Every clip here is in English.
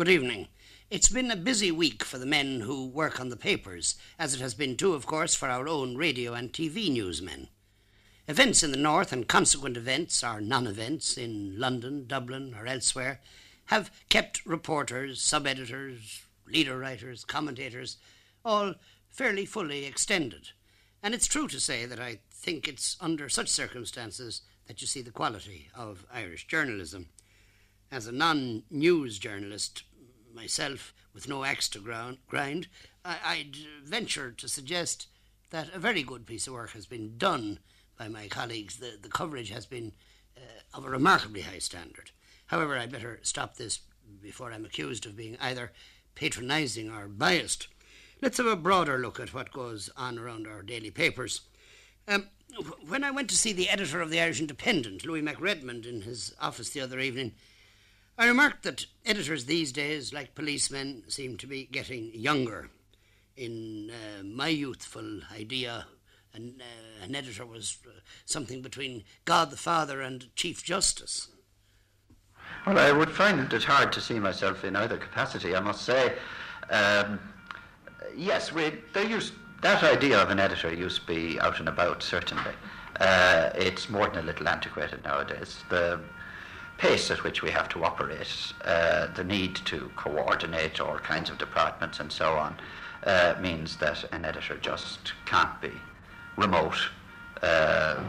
Good evening. It's been a busy week for the men who work on the papers, as it has been too, of course, for our own radio and TV newsmen. Events in the north and consequent events, or non events, in London, Dublin, or elsewhere, have kept reporters, sub editors, leader writers, commentators, all fairly fully extended. And it's true to say that I think it's under such circumstances that you see the quality of Irish journalism. As a non news journalist myself, with no axe to ground, grind, I, would venture to suggest that a very good piece of work has been done by my colleagues. The, the coverage has been uh, of a remarkably high standard. However, I'd better stop this before I'm accused of being either patronising or biased. Let's have a broader look at what goes on around our daily papers. Um, when I went to see the editor of the Irish Independent, Louis McRedmond, in his office the other evening, I remarked that editors these days, like policemen, seem to be getting younger. In uh, my youthful idea, an, uh, an editor was uh, something between God the Father and Chief Justice. Well, I would find it hard to see myself in either capacity, I must say. Um, yes, we, used, that idea of an editor used to be out and about, certainly. Uh, it's more than a little antiquated nowadays. The pace at which we have to operate, uh, the need to coordinate all kinds of departments and so on, uh, means that an editor just can't be remote, uh,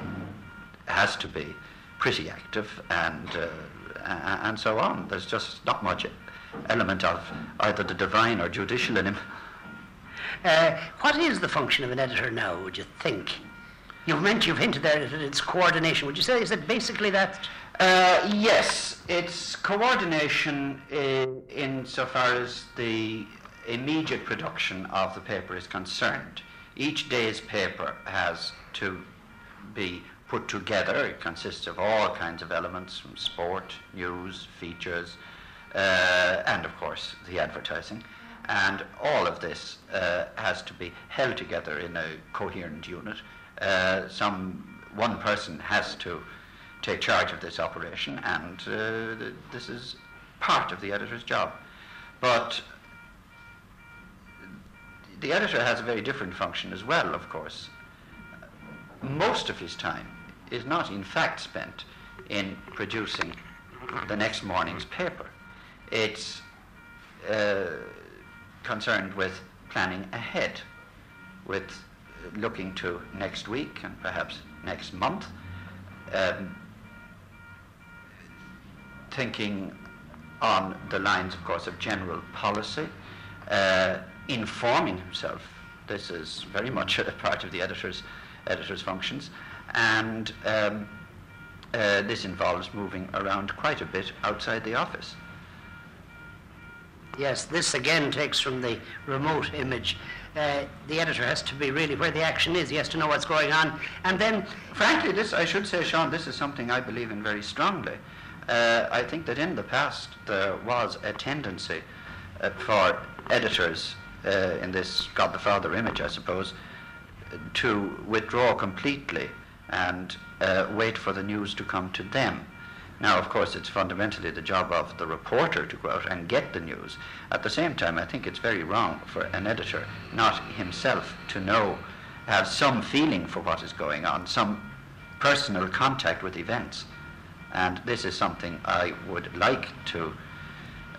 has to be pretty active and, uh, and so on. There's just not much element of either the divine or judicial in him. Uh, what is the function of an editor now, would you think? You've mentioned, you've hinted there that it's coordination. Would you say, is it basically that? Uh, yes, it's coordination in, insofar as the immediate production of the paper is concerned. Each day's paper has to be put together. It consists of all kinds of elements from sport, news, features, uh, and of course the advertising. And all of this uh, has to be held together in a coherent unit. Uh, some one person has to take charge of this operation, and uh, this is part of the editor's job. But the editor has a very different function as well, of course. Most of his time is not, in fact, spent in producing the next morning's paper. It's uh, concerned with planning ahead, with looking to next week and perhaps next month, um, thinking on the lines, of course, of general policy, uh, informing himself. This is very much a part of the editor's editor's functions, and um, uh, this involves moving around quite a bit outside the office. Yes, this again takes from the remote image. Uh, the editor has to be really where the action is. He has to know what's going on, and then, frankly, this I should say, Sean, this is something I believe in very strongly. Uh, I think that in the past there was a tendency uh, for editors uh, in this God the Father image, I suppose, to withdraw completely and uh, wait for the news to come to them. Now, of course, it's fundamentally the job of the reporter to go out and get the news. At the same time, I think it's very wrong for an editor not himself to know, have some feeling for what is going on, some personal contact with events. And this is something I would like to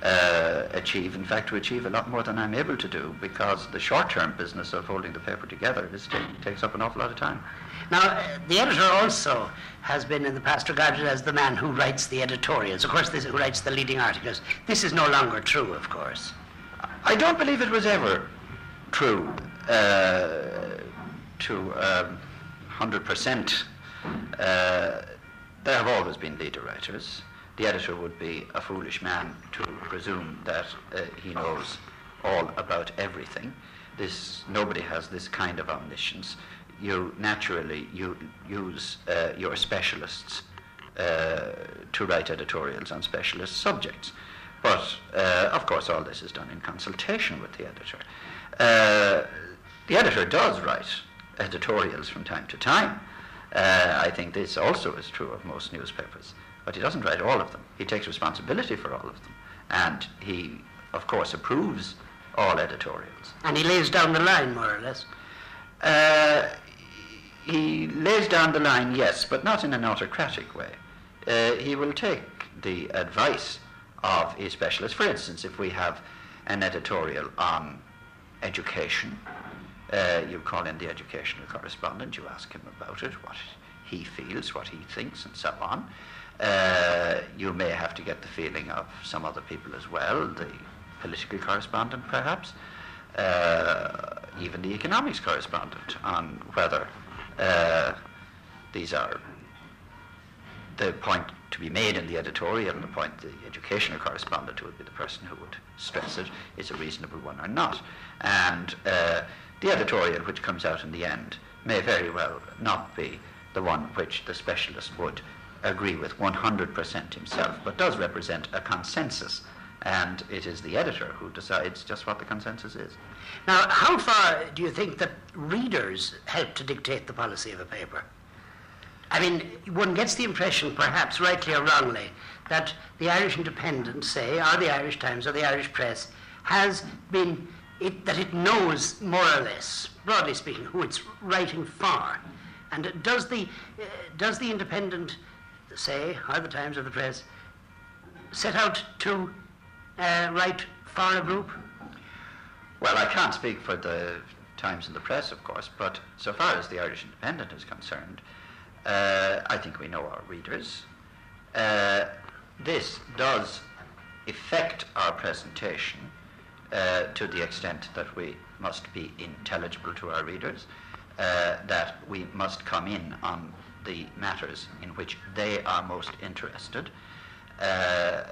uh, achieve, in fact, to achieve a lot more than I'm able to do, because the short term business of holding the paper together is t- takes up an awful lot of time. Now, uh, the editor also has been in the past regarded as the man who writes the editorials. Of course, this, who writes the leading articles. This is no longer true, of course. I don't believe it was ever true uh, to um, 100%. There have always been leader writers. The editor would be a foolish man to presume that uh, he knows all about everything. This, nobody has this kind of omniscience. You naturally you use uh, your specialists uh, to write editorials on specialist subjects. But uh, of course, all this is done in consultation with the editor. Uh, the editor does write editorials from time to time. Uh, I think this also is true of most newspapers. But he doesn't write all of them. He takes responsibility for all of them. And he of course, approves all editorials. And he lays down the line, more or less. Uh, he lays down the line, yes, but not in an autocratic way. Uh, he will take the advice of a specialist. For instance, if we have an editorial on education, uh, you call in the educational correspondent, you ask him about it, what he feels, what he thinks, and so on. Uh, you may have to get the feeling of some other people as well, the political correspondent perhaps, uh, even the economics correspondent, on whether uh, these are the point to be made in the editorial and the point the educational correspondent, who would be the person who would stress it, is a reasonable one or not. And uh, the editorial which comes out in the end may very well not be the one which the specialist would agree with 100% himself, but does represent a consensus. And it is the editor who decides just what the consensus is. Now, how far do you think that readers help to dictate the policy of a paper? I mean, one gets the impression, perhaps rightly or wrongly, that the Irish Independent, say, or the Irish Times, or the Irish Press, has been, it, that it knows more or less, broadly speaking, who it's writing for. And does the, uh, does the Independent, say, or the Times or the Press, set out to uh, write for a group? Well, I can't speak for the Times and the Press, of course, but so far as the Irish Independent is concerned, uh, I think we know our readers. Uh, this does affect our presentation uh, to the extent that we must be intelligible to our readers, uh, that we must come in on the matters in which they are most interested. Uh,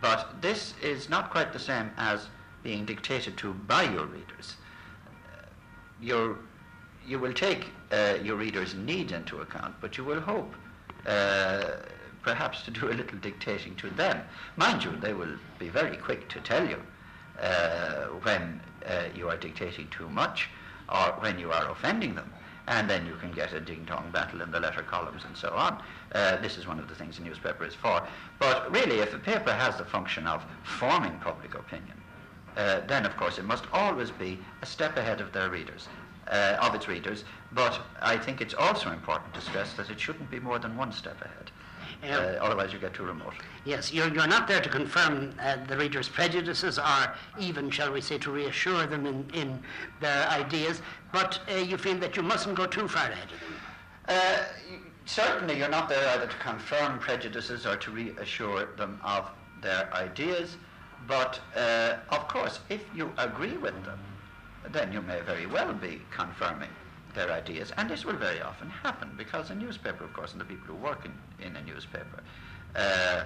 but this is not quite the same as being dictated to by your readers. Uh, your you will take uh, your reader's needs into account, but you will hope uh, perhaps to do a little dictating to them. Mind you, they will be very quick to tell you uh, when uh, you are dictating too much or when you are offending them. And then you can get a ding-dong battle in the letter columns and so on. Uh, this is one of the things a newspaper is for. But really, if a paper has the function of forming public opinion, uh, then of course it must always be a step ahead of their readers uh, of its readers, but I think it's also important to stress that it shouldn't be more than one step ahead. Uh, otherwise, you get too remote. Yes, you're, you're not there to confirm uh, the reader's prejudices or even, shall we say, to reassure them in, in their ideas, but uh, you feel that you mustn't go too far ahead of them. Uh, certainly, you're not there either to confirm prejudices or to reassure them of their ideas, but uh, of course, if you agree with them, then you may very well be confirming their ideas. And this will very often happen because a newspaper, of course, and the people who work in, in a newspaper, uh,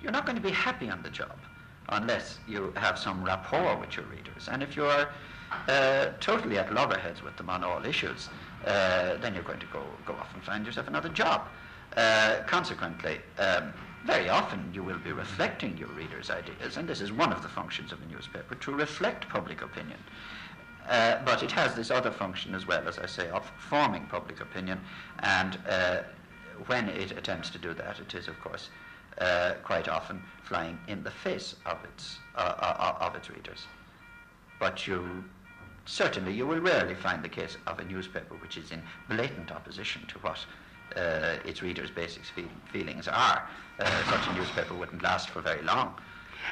you're not going to be happy on the job unless you have some rapport with your readers. And if you are uh, totally at loggerheads with them on all issues, uh, then you're going to go, go off and find yourself another job. Uh, consequently, um, very often you will be reflecting your readers' ideas, and this is one of the functions of a newspaper, to reflect public opinion. Uh, but it has this other function as well, as I say, of forming public opinion, and uh, when it attempts to do that, it is, of course, uh, quite often flying in the face of its, uh, uh, of its readers. But you certainly you will rarely find the case of a newspaper which is in blatant opposition to what uh, its readers' basic feel- feelings are. Such a newspaper wouldn't last for very long.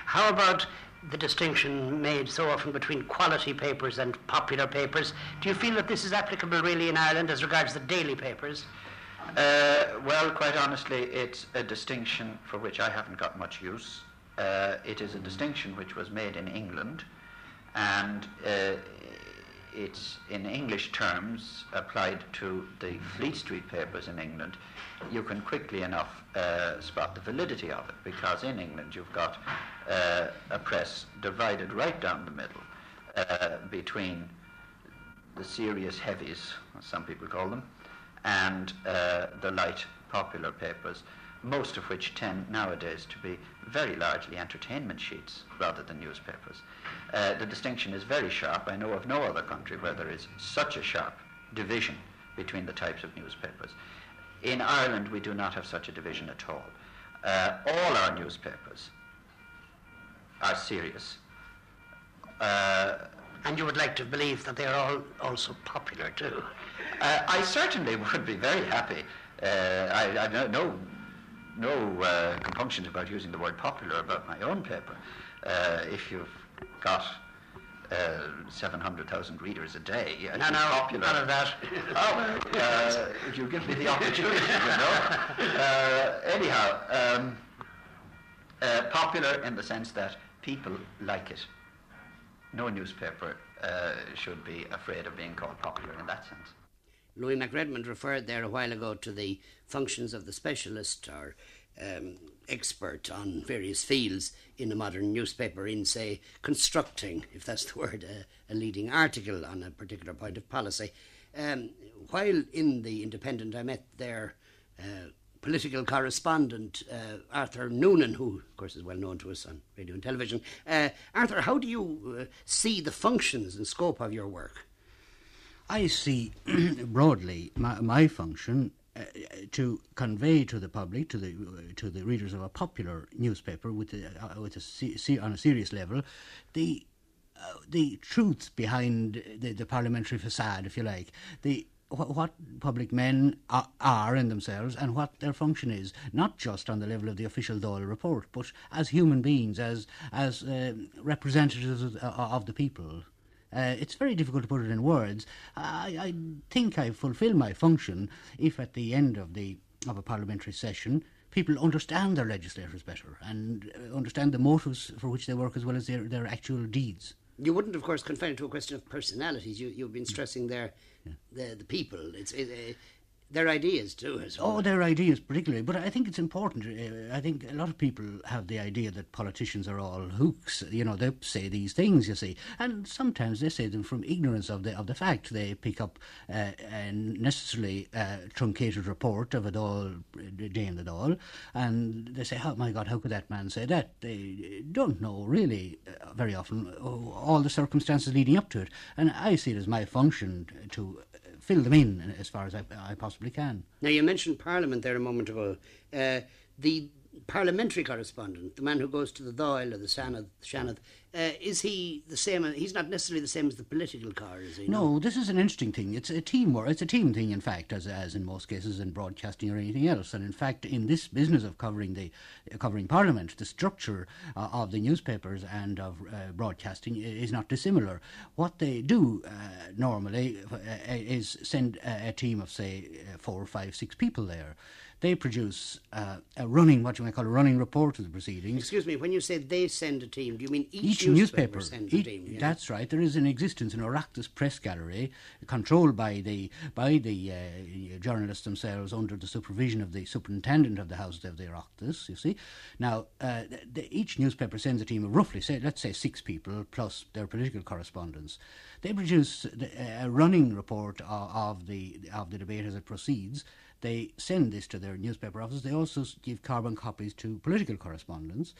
How about the distinction made so often between quality papers and popular papers? Do you feel that this is applicable really in Ireland as regards the daily papers? Uh, well, quite honestly, it's a distinction for which I haven't got much use. Uh, it is a distinction which was made in England, and uh, it's in English terms applied to the Fleet Street papers in England, you can quickly enough uh, spot the validity of it because in England you've got uh, a press divided right down the middle uh, between the serious heavies, as some people call them, and uh, the light popular papers most of which tend nowadays to be very largely entertainment sheets rather than newspapers. Uh, the distinction is very sharp. I know of no other country where there is such a sharp division between the types of newspapers. In Ireland, we do not have such a division at all. Uh, all our newspapers are serious. Uh, and you would like to believe that they are all also popular too. Uh, I certainly would be very happy. Uh, I, I no no, no uh, compunctions about using the word popular about my own paper. Uh, if you've got uh, 700,000 readers a day. Uh, no, no, popular. none of that. oh, uh, if you give me the opportunity, you know. Uh, anyhow, um, uh, popular in the sense that people like it. No newspaper uh, should be afraid of being called popular in that sense. Louis McRedmond referred there a while ago to the functions of the specialist or um, expert on various fields in a modern newspaper in, say, constructing, if that's the word, a, a leading article on a particular point of policy. Um, while in the Independent, I met their uh, political correspondent, uh, Arthur Noonan, who, of course, is well known to us on radio and television. Uh, Arthur, how do you uh, see the functions and scope of your work? I see broadly my, my function uh, to convey to the public, to the to the readers of a popular newspaper, with a, uh, with a on a serious level, the uh, the truth behind the, the parliamentary facade, if you like, the what public men are in themselves and what their function is, not just on the level of the official Dáil report, but as human beings, as as uh, representatives of, of the people. Uh, it's very difficult to put it in words. I, I think I fulfil my function if at the end of the of a parliamentary session people understand their legislators better and uh, understand the motives for which they work as well as their, their actual deeds. You wouldn't, of course, confine it to a question of personalities. You, you've been stressing there yeah. the, the people. It's, it, uh, their ideas too, as well. Oh, their ideas particularly. But I think it's important. Uh, I think a lot of people have the idea that politicians are all hooks. You know, they say these things, you see, and sometimes they say them from ignorance of the of the fact. They pick up uh, a necessarily uh, truncated report of it all, day in the all, and they say, "Oh my God, how could that man say that?" They don't know really uh, very often all the circumstances leading up to it, and I see it as my function to fill them in as far as I, I possibly can. Now, you mentioned Parliament there a moment ago. Uh, the parliamentary correspondent, the man who goes to the Dáil or the Seanad, Seanad uh, is he the same? He's not necessarily the same as the political car, is he? No, this is an interesting thing. It's a teamwork. It's a team thing, in fact, as as in most cases in broadcasting or anything else. And in fact, in this business of covering the uh, covering Parliament, the structure uh, of the newspapers and of uh, broadcasting is not dissimilar. What they do uh, normally uh, is send a, a team of say four, five, six people there they produce uh, a running, what you might call a running report of the proceedings. Excuse me, when you say they send a team, do you mean each, each newspaper, newspaper sends each, a team? Yeah? That's right. There is an existence in Oireachtas Press Gallery, controlled by the by the uh, journalists themselves under the supervision of the superintendent of the House of the Oireachtas, you see. Now, uh, the, each newspaper sends a team of roughly, say, let's say six people, plus their political correspondents. They produce a running report of, of the of the debate as it proceeds they send this to their newspaper offices. They also give carbon copies to political correspondents.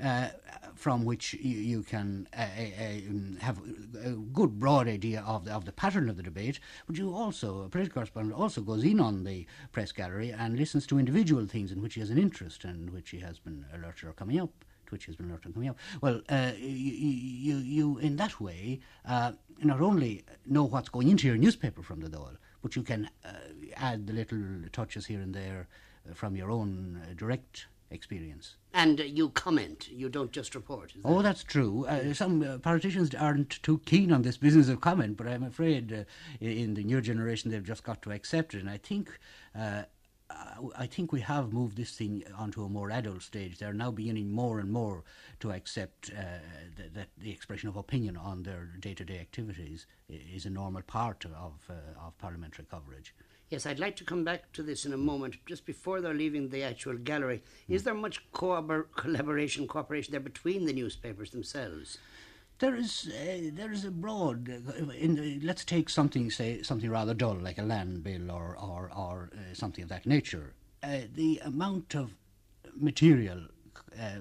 Uh, from which you, you can uh, uh, have a good broad idea of the, of the pattern of the debate, but you also, a political correspondent also goes in on the press gallery and listens to individual things in which he has an interest and which he has been alerted or coming up to which has been alerted coming up. Well, uh, you, you, you, in that way, uh, not only know what's going into your newspaper from the Dáil, but you can uh, add the little touches here and there uh, from your own uh, direct experience. And uh, you comment, you don't just report. That? Oh, that's true. Uh, some uh, politicians aren't too keen on this business of comment, but I'm afraid uh, in the new generation they've just got to accept it. And I think I think we have moved this thing onto a more adult stage. They're now beginning more and more to accept uh, that, that, the expression of opinion on their day-to-day activities is a normal part of, uh, of parliamentary coverage. Yes, I'd like to come back to this in a moment. Just before they're leaving the actual gallery, mm. is there much co- collaboration, cooperation there between the newspapers themselves? There is uh, there is a broad. Uh, in the, let's take something say something rather dull like a land bill or or, or uh, something of that nature. Uh, the amount of material uh,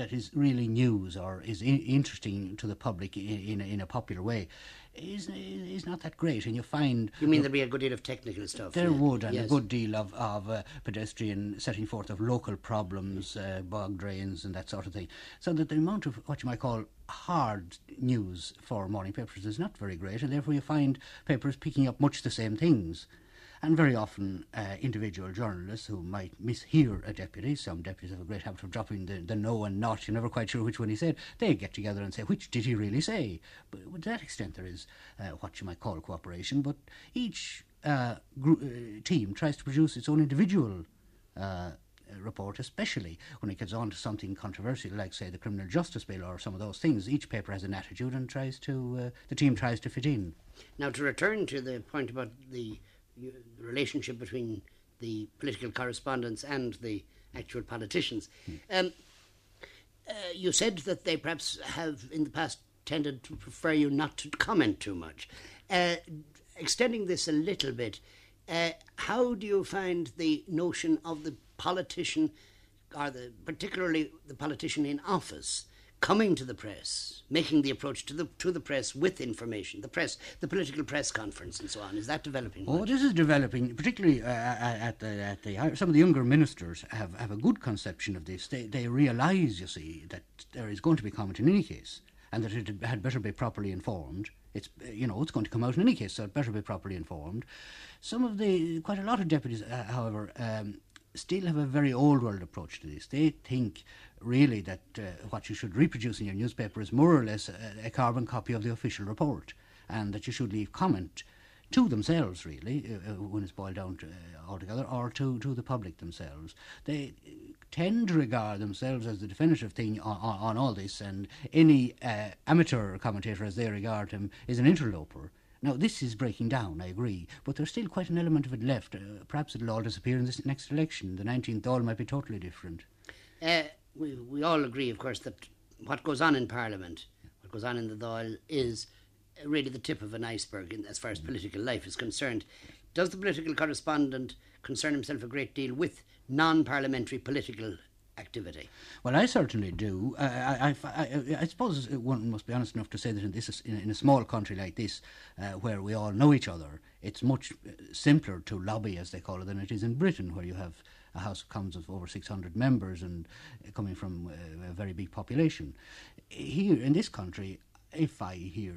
that is really news or is I- interesting to the public in, in, in, a popular way is is not that great, and you find you mean there'd be a good deal of technical stuff. There yeah. would, and yes. a good deal of of uh, pedestrian setting forth of local problems, uh, bog drains, and that sort of thing. So that the amount of what you might call hard news for morning papers is not very great, and therefore you find papers picking up much the same things. And very often, uh, individual journalists who might mishear a deputy, some deputies have a great habit of dropping the, the no and not, you're never quite sure which one he said, they get together and say, which did he really say? But to that extent, there is uh, what you might call cooperation, but each uh, uh, team tries to produce its own individual uh, report, especially when it gets on to something controversial, like say the criminal justice bill or some of those things. Each paper has an attitude and tries to uh, the team tries to fit in. Now, to return to the point about the relationship between the political correspondents and the actual politicians, um, uh, you said that they perhaps have in the past tended to prefer you not to comment too much. Uh, extending this a little bit, uh, how do you find the notion of the politician, or the particularly the politician in office, coming to the press, making the approach to the to the press with information, the press, the political press conference, and so on? Is that developing? Oh, much? this is developing, particularly uh, at the at the some of the younger ministers have, have a good conception of this. They they realise, you see, that there is going to be comment in any case, and that it had better be properly informed. It's uh, you know it's going to come out in any case, so it better be properly informed. Some of the quite a lot of deputies, uh, however. Um, still have a very old world approach to this. They think really that uh, what you should reproduce in your newspaper is more or less a, a carbon copy of the official report, and that you should leave comment to themselves, really, uh, uh, when it's boiled down to, uh, altogether, or to, to the public themselves. They tend to regard themselves as the definitive thing on, on, on all this, and any uh, amateur commentator, as they regard him, is an interloper. Now, this is breaking down, I agree, but there's still quite an element of it left. Uh, perhaps it'll all disappear in this next election. The 19th all might be totally different. Uh, we, we all agree, of course, that what goes on in Parliament, what goes on in the Dáil, is really the tip of an iceberg in, as far as political life is concerned. Does the political correspondent concern himself a great deal with non parliamentary political activity? Well, I certainly do. I, I, I, I, suppose one must be honest enough to say that in this, in, in a small country like this, uh, where we all know each other, it's much simpler to lobby, as they call it, than it is in Britain, where you have a House of Commons of over 600 members and uh, coming from uh, a very big population. Here in this country, if I hear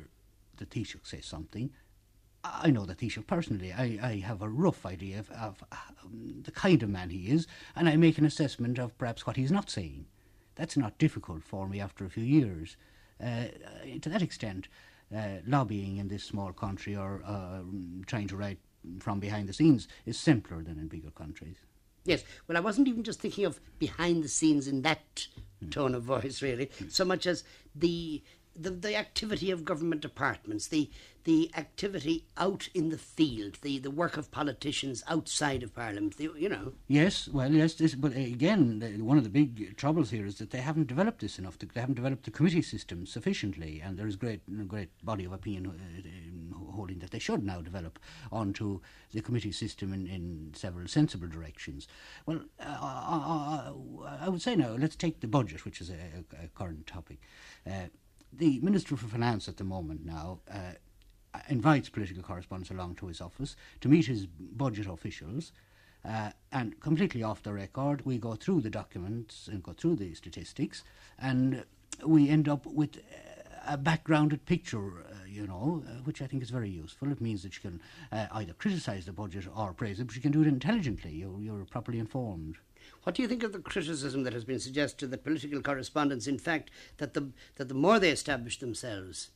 the Taoiseach say something, I know the Taoiseach personally. I, I have a rough idea of, of um, the kind of man he is, and I make an assessment of perhaps what he's not saying. That's not difficult for me after a few years. Uh, to that extent, uh, lobbying in this small country or uh, trying to write from behind the scenes is simpler than in bigger countries. Yes, well, I wasn't even just thinking of behind the scenes in that tone of voice, really, hmm. so much as the the, the activity of government departments, the the activity out in the field, the, the work of politicians outside of Parliament, the, you know. Yes, well, yes, this, but again, the, one of the big troubles here is that they haven't developed this enough. They haven't developed the committee system sufficiently, and there is great, great body of opinion uh, holding that they should now develop onto the committee system in, in several sensible directions. Well, uh, uh, I would say now, let's take the budget, which is a, a current topic. Uh, the Minister for Finance at the moment now uh, invites political correspondents along to his office to meet his budget officials. Uh, and completely off the record, we go through the documents and go through the statistics, and we end up with a backgrounded picture, uh, you know, uh, which I think is very useful. It means that you can uh, either criticise the budget or praise it, but you can do it intelligently. You're, you're properly informed. What do you think of the criticism that has been suggested that political correspondents, in fact, that the that the more they establish themselves,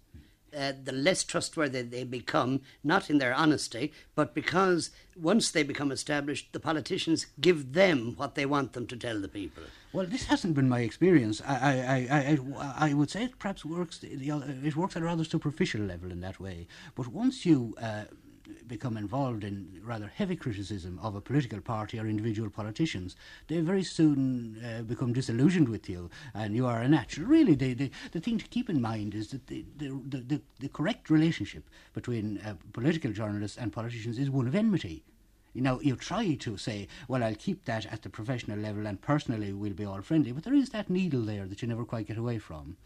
uh, the less trustworthy they become, not in their honesty, but because once they become established, the politicians give them what they want them to tell the people. Well, this hasn't been my experience. I, I, I, I, would say it perhaps works. It works at a rather superficial level in that way. But once you uh, become involved in rather heavy criticism of a political party or individual politicians, they very soon uh, become disillusioned with you and you are a natural. Really, they, the thing to keep in mind is that the, the, the, the correct relationship between uh, political journalists and politicians is one of enmity. You know, you try to say, well, I'll keep that at the professional level and personally we'll be all friendly, but there is that needle there that you never quite get away from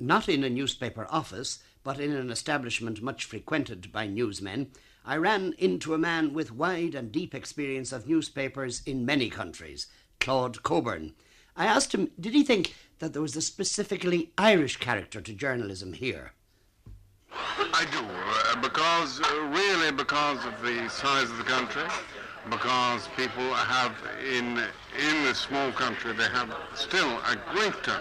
not in a newspaper office, but in an establishment much frequented by newsmen, I ran into a man with wide and deep experience of newspapers in many countries, Claud Cockburn. I asked him, did he think that there was a specifically Irish character to journalism here? I do, uh, because, uh, really because of the size of the country, because people have, in, in this small country, they have still a greater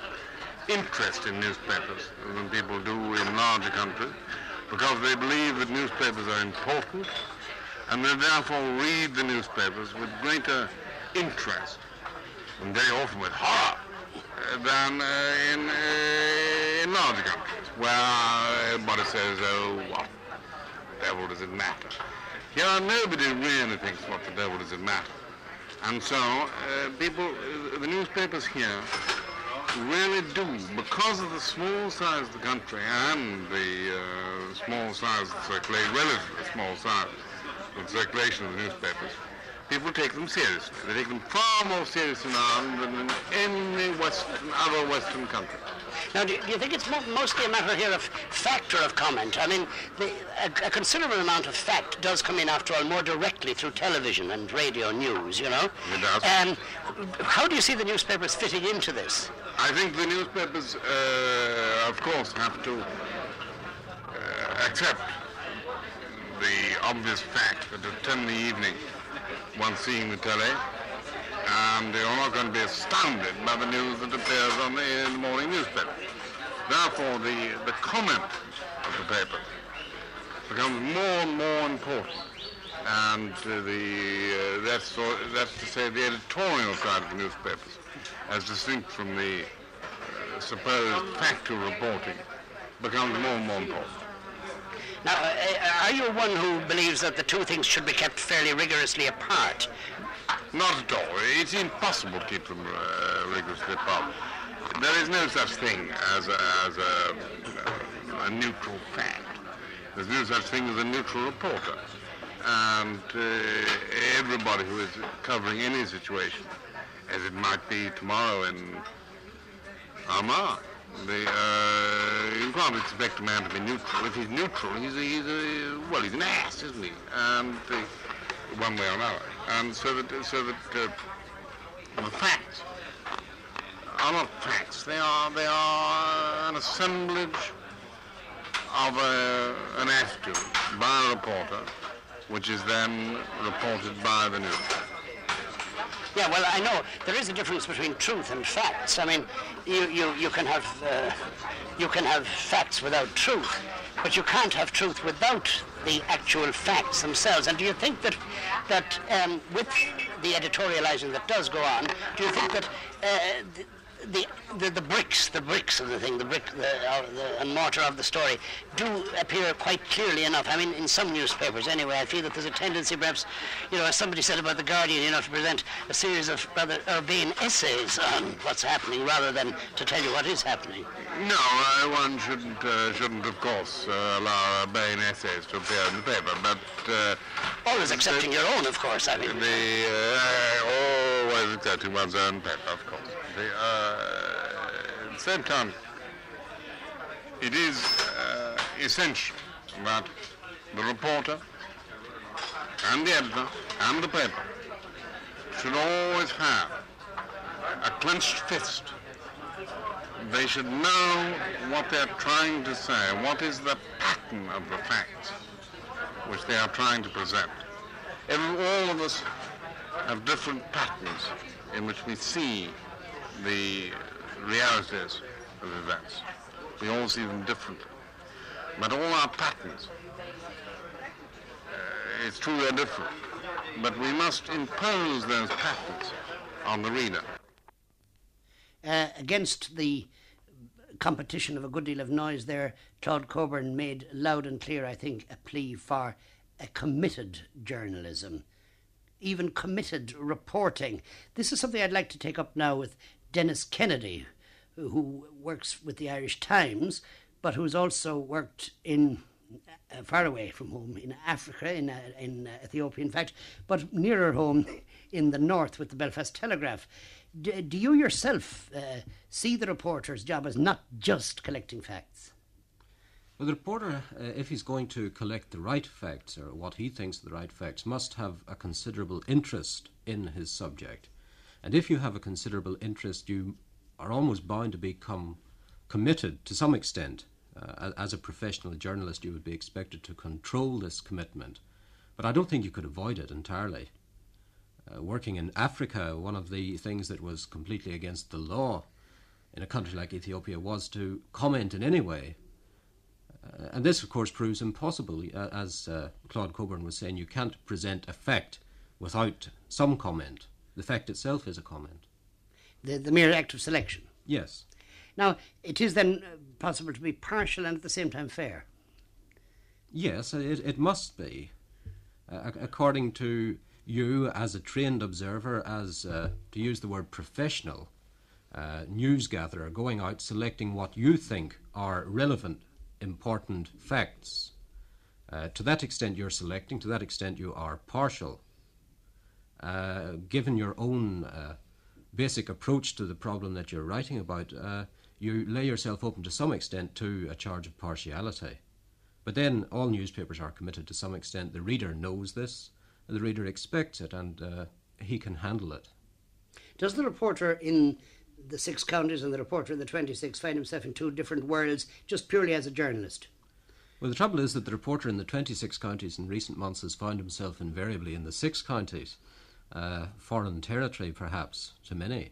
interest in newspapers than people do in larger countries because they believe that newspapers are important and they therefore read the newspapers with greater interest and very often with horror uh, than uh, in, uh, in larger countries where everybody says, oh, what the devil does it matter? Here, nobody really thinks what the devil does it matter. And so, uh, people, uh, the newspapers here really do, because of the small size of the country and the uh, small size of the circulation, relatively small size of the circulation of the newspapers, people take them seriously. They take them far more seriously now than in any Western, other Western country. Now, do you, do you think it's mo- mostly a matter here of fact or of comment? I mean, the, a, a, considerable amount of fact does come in, after all, more directly through television and radio news, you know? It does. Um, how do you see the newspapers fitting into this? I think the newspapers, uh, of course, have to uh, accept the obvious fact that at 10 in the evening, one's seeing the telly, and you're not going to be astounded by the news that appears on the, the morning newspaper. Therefore, the, the comment of the paper becomes more and more important. And uh, the, uh, that's, that's to say the editorial side of the newspapers, as distinct from the uh, supposed factual reporting, becomes more and more important. Now, uh, are you one who believes that the two things should be kept fairly rigorously apart? Not at all. It's impossible to keep them uh, rigorously apart. There is no such thing as a, as a, a, neutral fact. There's no such thing as a neutral reporter. And uh, everybody who is covering any situation, as it might be tomorrow in Armagh, the, uh, you can't expect a man to be neutral. If he's neutral, he's a, he's a well, he's an ass, isn't he? And uh, one way or another. And so that, so that uh, the facts are not facts. They are, they are an assemblage of a, an attitude by a reporter, which is then reported by the news. Yeah, well, I know there is a difference between truth and facts. I mean, you, you, you can have uh, you can have facts without truth, but you can't have truth without the actual facts themselves. And do you think that that um, with the editorializing that does go on, do you think that uh, the, the, the bricks, the bricks of the thing, the brick, the, uh, the mortar of the story, do appear quite clearly enough. I mean, in some newspapers, anyway, I feel that there's a tendency, perhaps, you know, as somebody said about the Guardian, you know, to present a series of rather urbane essays on what's happening, rather than to tell you what is happening. No, uh, one shouldn't, uh, shouldn't of course, uh, allow urbane essays to appear in the paper, but uh, always accepting your own, of course. I mean, the uh, always accepting one's own paper, of course. The, at the same time, it is uh, essential that the reporter and the editor and the paper should always have a clenched fist. They should know what they're trying to say, what is the pattern of the facts which they are trying to present. Every, all of us have different patterns in which we see the realities of events. We all see them differently. But all our patterns, uh, it's true they're different, but we must impose those patterns on the reader. Uh, against the competition of a good deal of noise there, Claud Cockburn made loud and clear, I think, a plea for a committed journalism, even committed reporting. This is something I'd like to take up now with Denis Kennedy, who works with the Irish Times, but who's also worked in uh, far away from home in Africa, in, uh, in uh, Ethiopia, in fact, but nearer home in the north with the Belfast Telegraph. D- do you yourself uh, see the reporter's job as not just collecting facts? Well, the reporter, uh, if he's going to collect the right facts or what he thinks the right facts, must have a considerable interest in his subject. And if you have a considerable interest, you are almost bound to become committed to some extent. Uh, as a professional journalist, you would be expected to control this commitment. But I don't think you could avoid it entirely. Uh, working in Africa, one of the things that was completely against the law in a country like Ethiopia was to comment in any way uh, and this, of course, proves impossible. Uh, as uh, Claud Cockburn was saying, you can't present a fact without some comment. The fact itself is a comment. The, the mere act of selection. Yes. Now, it is then uh, possible to be partial and at the same time fair. Yes, it, it must be. Uh, according to you, as a trained observer, as, uh, to use the word professional, news gatherer, going out selecting what you think are relevant important facts. Uh, to that extent, you're selecting, to that extent, you are partial. Uh, given your own uh, basic approach to the problem that you're writing about, uh, you lay yourself open to some extent to a charge of partiality. But then all newspapers are committed to some extent. The reader knows this, the reader expects it, and uh, he can handle it. Does the reporter in the six counties and the reporter in the 26 find himself in two different worlds just purely as a journalist? Well, the trouble is that the reporter in the 26 counties in recent months has found himself invariably in the six counties, uh, foreign territory perhaps to many.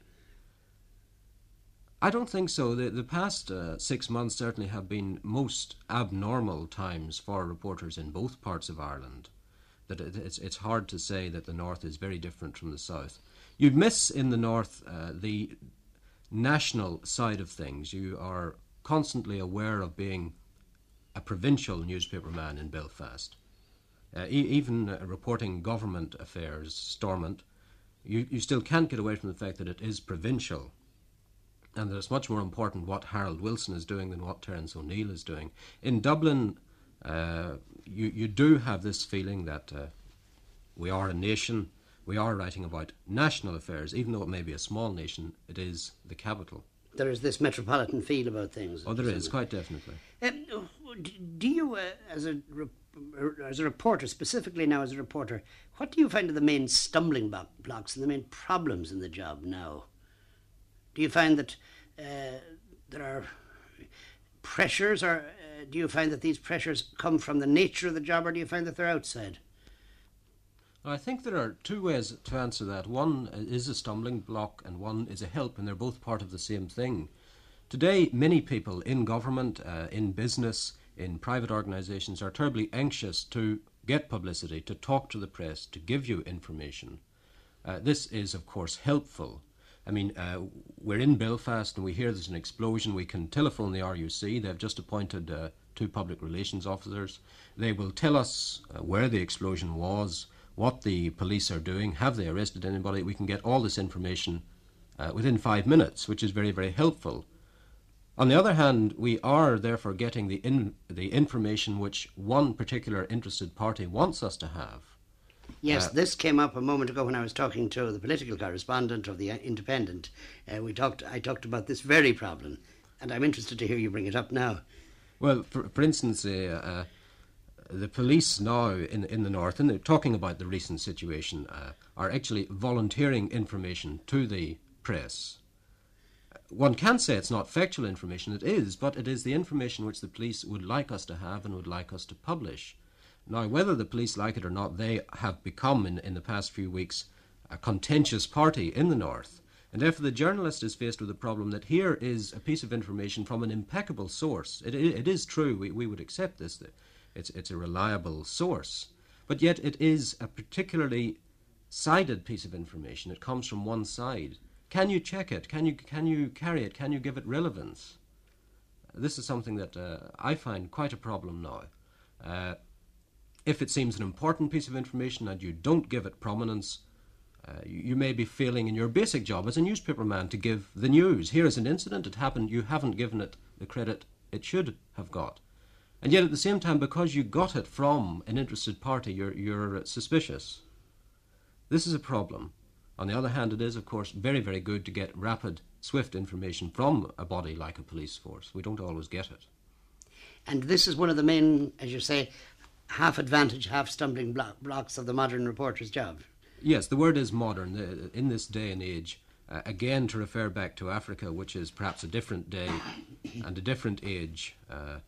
I don't think so. The, the past uh, six months certainly have been most abnormal times for reporters in both parts of Ireland. That it, it's, it's hard to say that the north is very different from the south. You'd miss in the north uh, the national side of things. You are constantly aware of being a provincial newspaperman in Belfast. Uh, e- even uh, reporting government affairs, Stormont, you, you still can't get away from the fact that it is provincial and that it's much more important what Harold Wilson is doing than what Terence O'Neill is doing. In Dublin, uh, you, you do have this feeling that uh, we are a nation we are writing about national affairs, even though it may be a small nation, it is the capital. There is this metropolitan feel about things. Oh, there is, quite definitely. Um, do you, uh, as a as a reporter, specifically now as a reporter, what do you find are the main stumbling blocks and the main problems in the job now? Do you find that uh, there are pressures, or uh, do you find that these pressures come from the nature of the job, or do you find that they're outside? I think there are two ways to answer that. One is a stumbling block, and one is a help, and they're both part of the same thing. Today, many people in government, uh, in business, in private organisations are terribly anxious to get publicity, to talk to the press, to give you information. Uh, this is, of course, helpful. I mean, uh, we're in Belfast and we hear there's an explosion. We can telephone the RUC. They've just appointed uh, two public relations officers. They will tell us uh, where the explosion was, what the police are doing, have they arrested anybody. We can get all this information uh, within five minutes, which is very, very helpful. On the other hand, we are therefore getting the, in, the information which one particular interested party wants us to have. Yes, uh, this came up a moment ago when I was talking to the political correspondent of the Independent. Uh, we talked. I talked about this very problem, and I'm interested to hear you bring it up now. Well, for, for instance, uh, uh the police now in, in the north, and they're talking about the recent situation, uh, are actually volunteering information to the press. One can say it's not factual information, it is, but it is the information which the police would like us to have and would like us to publish. Now, whether the police like it or not, they have become, in, in the past few weeks, a contentious party in the north. And therefore, the journalist is faced with the problem that here is a piece of information from an impeccable source. It, it, it is true, we, we would accept this. It's, it's a reliable source. But yet it is a particularly sided piece of information. It comes from one side. Can you check it? Can you, can you carry it? Can you give it relevance? This is something that uh, I find quite a problem now. Uh, if it seems an important piece of information and you don't give it prominence, uh, you, may be failing in your basic job as a newspaperman to give the news. Here is an incident, it happened, you haven't given it the credit it should have got. And yet, at the same time, because you got it from an interested party, you're, you're suspicious. This is a problem. On the other hand, it is, of course, very, very good to get rapid, swift information from a body like a police force. We don't always get it. And this is one of the main, as you say, half advantage, half stumbling block, blocks of the modern reporter's job. Yes, the word is modern. In this day and age, uh, again, to refer back to Africa, which is perhaps a different day and a different age, uh,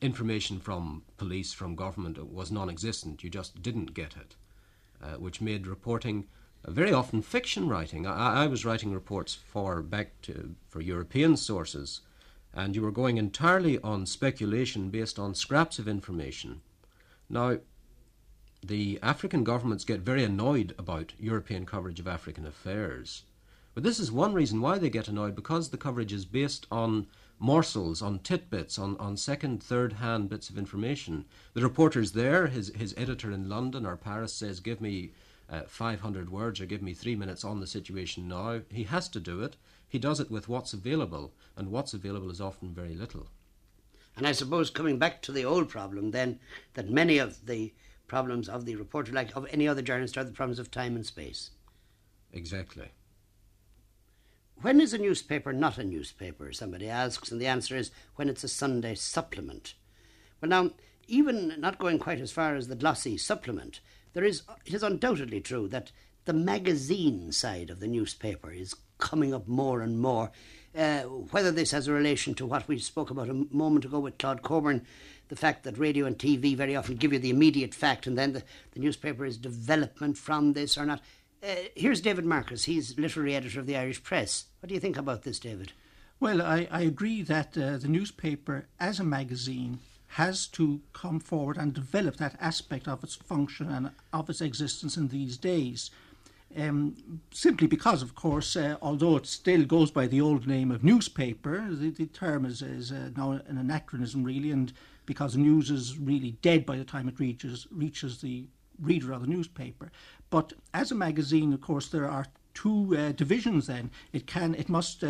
information from police, from government was non existent. You just didn't get it, uh, which made reporting very often fiction writing. I, I, was writing reports for back to, for European sources, and you were going entirely on speculation based on scraps of information. Now, the African governments get very annoyed about European coverage of African affairs. But this is one reason why they get annoyed because the coverage is based on morsels, on titbits, on, on second, third hand bits of information. The reporter's there, his, his editor in London or Paris says, Give me uh, 500 words or give me three minutes on the situation now. He has to do it. He does it with what's available, and what's available is often very little. And I suppose coming back to the old problem, then, that many of the problems of the reporter, like of any other journalist, are the problems of time and space. Exactly. When is a newspaper not a newspaper? Somebody asks, and the answer is when it's a Sunday supplement. Well, now, even not going quite as far as the glossy supplement, there is it is undoubtedly true that the magazine side of the newspaper is coming up more and more. Uh, whether this has a relation to what we spoke about a moment ago with Claud Cockburn, the fact that radio and TV very often give you the immediate fact and then the, the newspaper is development from this or not. Uh, here's David Marcus. He's literary editor of the Irish Press. What do you think about this, David? Well, I, I agree that uh, the newspaper as a magazine has to come forward and develop that aspect of its function and of its existence in these days. Um, simply because, of course, uh, although it still goes by the old name of newspaper, the, the term is, is uh, now an anachronism, really, and because news is really dead by the time it reaches reaches the reader of the newspaper. But as a magazine, of course, there are two uh, divisions. Then it can it must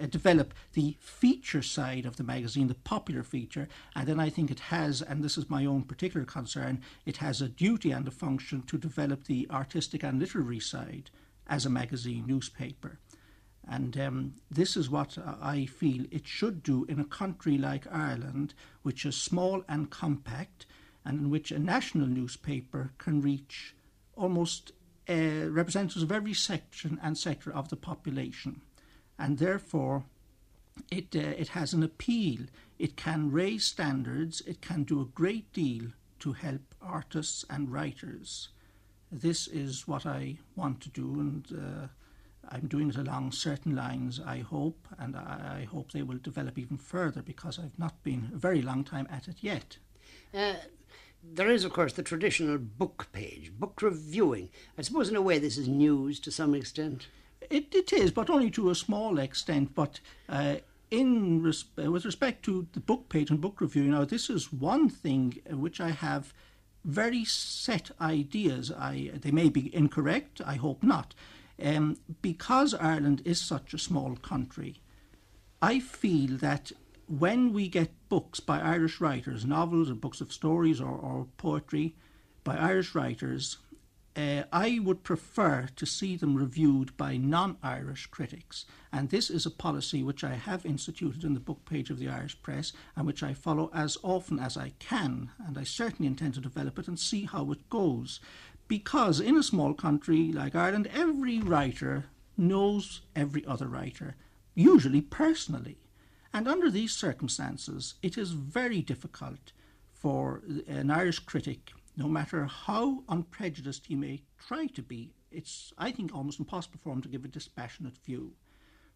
uh, develop the feature side of the magazine, the popular feature, and then I think it has, and this is my own particular concern, it has a duty and a function to develop the artistic and literary side as a magazine newspaper. And um, this is what I feel it should do in a country like Ireland, which is small and compact, and in which a national newspaper can reach almost uh, representatives of every section and sector of the population and therefore it, uh, it has an appeal. It can raise standards, it can do a great deal to help artists and writers. This is what I want to do, and uh, I'm doing it along certain lines, I hope, and I, I, hope they will develop even further because I've not been a very long time at it yet. Uh, there is, of course, the traditional book page, book reviewing. I suppose, in a way, this is news to some extent. It, it is, but only to a small extent. But uh, in res- with respect to the book page and book review, now this is one thing which I have very set ideas. I they may be incorrect. I hope not. Um, because Ireland is such a small country, I feel that when we get books by Irish writers, novels or books of stories or, or poetry by Irish writers, uh, I would prefer to see them reviewed by non Irish critics. And this is a policy which I have instituted in the book page of the Irish Press and which I follow as often as I can. And I certainly intend to develop it and see how it goes. Because in a small country like Ireland, every writer knows every other writer, usually personally. And under these circumstances, it is very difficult for an Irish critic no matter how unprejudiced he may try to be, it's, I think, almost impossible for him to give a dispassionate view.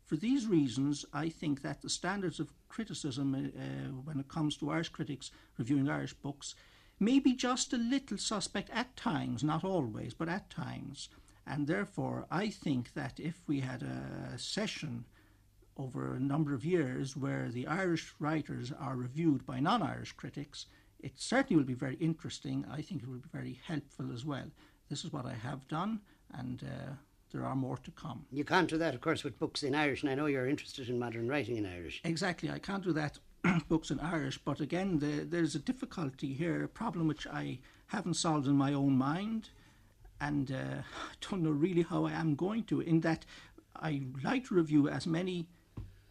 For these reasons, I think that the standards of criticism uh, when it comes to Irish critics reviewing Irish books may be just a little suspect at times, not always, but at times. And therefore, I think that if we had a session over a number of years where the Irish writers are reviewed by non Irish critics, it certainly will be very interesting. I think it will be very helpful as well. This is what I have done, and uh, there are more to come. You can't do that, of course, with books in Irish, and I know you're interested in modern writing in Irish. Exactly, I can't do that books in Irish, but again, the, there's a difficulty here, a problem which I haven't solved in my own mind, and uh, I don't know really how I am going to, in that I like to review as many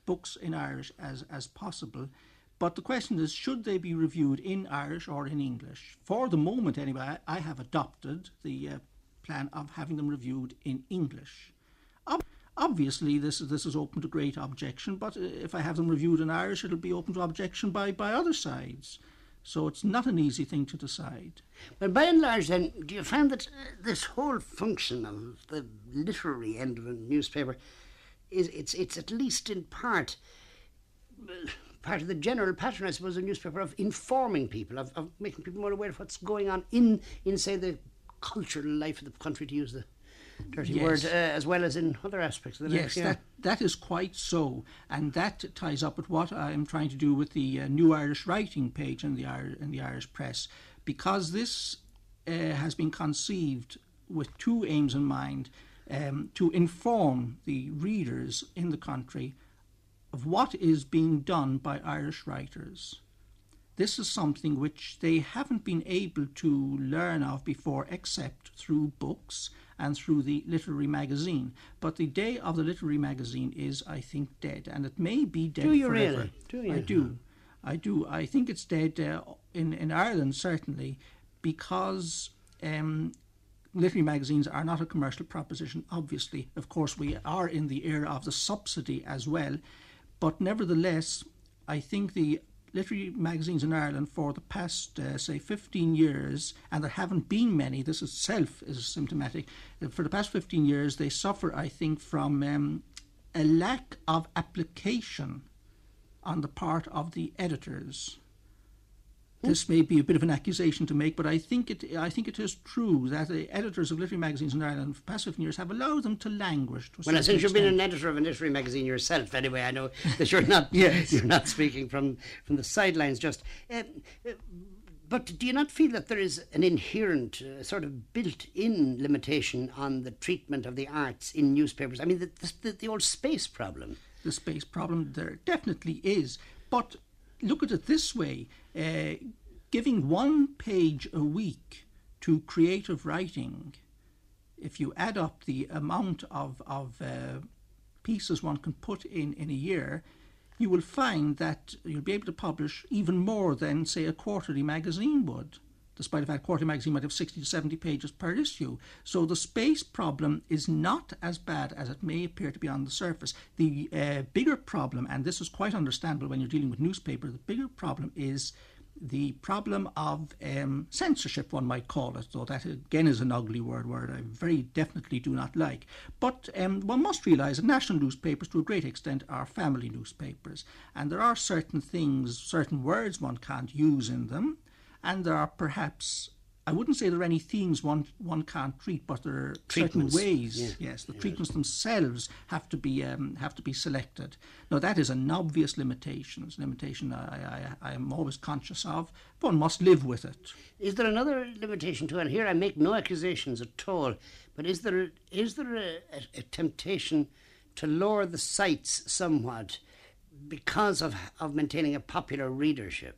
books in Irish as, as possible But the question is, should they be reviewed in Irish or in English? For the moment, anyway, I, have adopted the uh, plan of having them reviewed in English. Ob- obviously, this this is open to great objection, but uh, if I have them reviewed in Irish, it'll be open to objection by, by other sides. So it's not an easy thing to decide. But by and large, then, do you find that uh, this whole function of the literary end of a newspaper is it's it's at least in part uh, part of the general pattern, I suppose, of a newspaper of informing people, of, of making people more aware of what's going on in in say the cultural life of the country, to use the dirty Yes. word, uh, as well as in other aspects of the. Yes, that, that is quite so. And that ties up with what I'm trying to do with the uh, New Irish Writing page in the, Ir- in the Irish press. Because this uh, has been conceived with two aims in mind um, to inform the readers in the country of what is being done by Irish writers. This is something which they haven't been able to learn of before except through books and through the literary magazine. But the day of the literary magazine is, I think, dead, and it may be dead Do you forever. really? Do you? I do. I do. I think it's dead uh, in, in Ireland, certainly, because um, literary magazines are not a commercial proposition, obviously. Of course, we are in the era of the subsidy as well. But nevertheless, I think the literary magazines in Ireland for the past, uh, say, 15 years, and there haven't been many, this itself is symptomatic. Uh, For the past 15 years, they suffer, I think, from um, a lack of application on the part of the editors. This may be a bit of an accusation to make, but I think it. I think it is true that the editors of literary magazines in Ireland for past 15 years have allowed them to languish. To Well, since you've been an editor of a literary magazine yourself, anyway, I know that you're not Yes. you're not speaking from from the sidelines. Just, um, uh, but do you not feel that there is an inherent, uh, sort of built-in limitation on the treatment of the arts in newspapers? I mean, the the, the old space problem. the space problem. There definitely is. But look at it this way uh, giving one page a week to creative writing, if you add up the amount of, of uh, pieces one can put in in a year, you will find that you'll be able to publish even more than, say, a quarterly magazine would. Despite the fact quarterly magazine might have 60 to 70 pages per issue. So the space problem is not as bad as it may appear to be on the surface. The uh, bigger problem, and this is quite understandable when you're dealing with newspaper, the bigger problem is the problem of um, censorship, one might call it, though that again is an ugly word, word I very definitely do not like. But um, one must realise that national newspapers, to a great extent, are family newspapers, and there are certain things, certain words one can't use in them, and there are perhaps. I wouldn't say there are any themes one one can't treat, but there are certain Treatments, ways. yeah. Yes, the treatments themselves have to be um, have to be selected. Now that is an obvious limitation. It's a limitation I, I I am always conscious of. One must live with it. Is there another limitation to it? And here I make no accusations at all, but is there is there a, a, a temptation to lower the sights somewhat because of of maintaining a popular readership?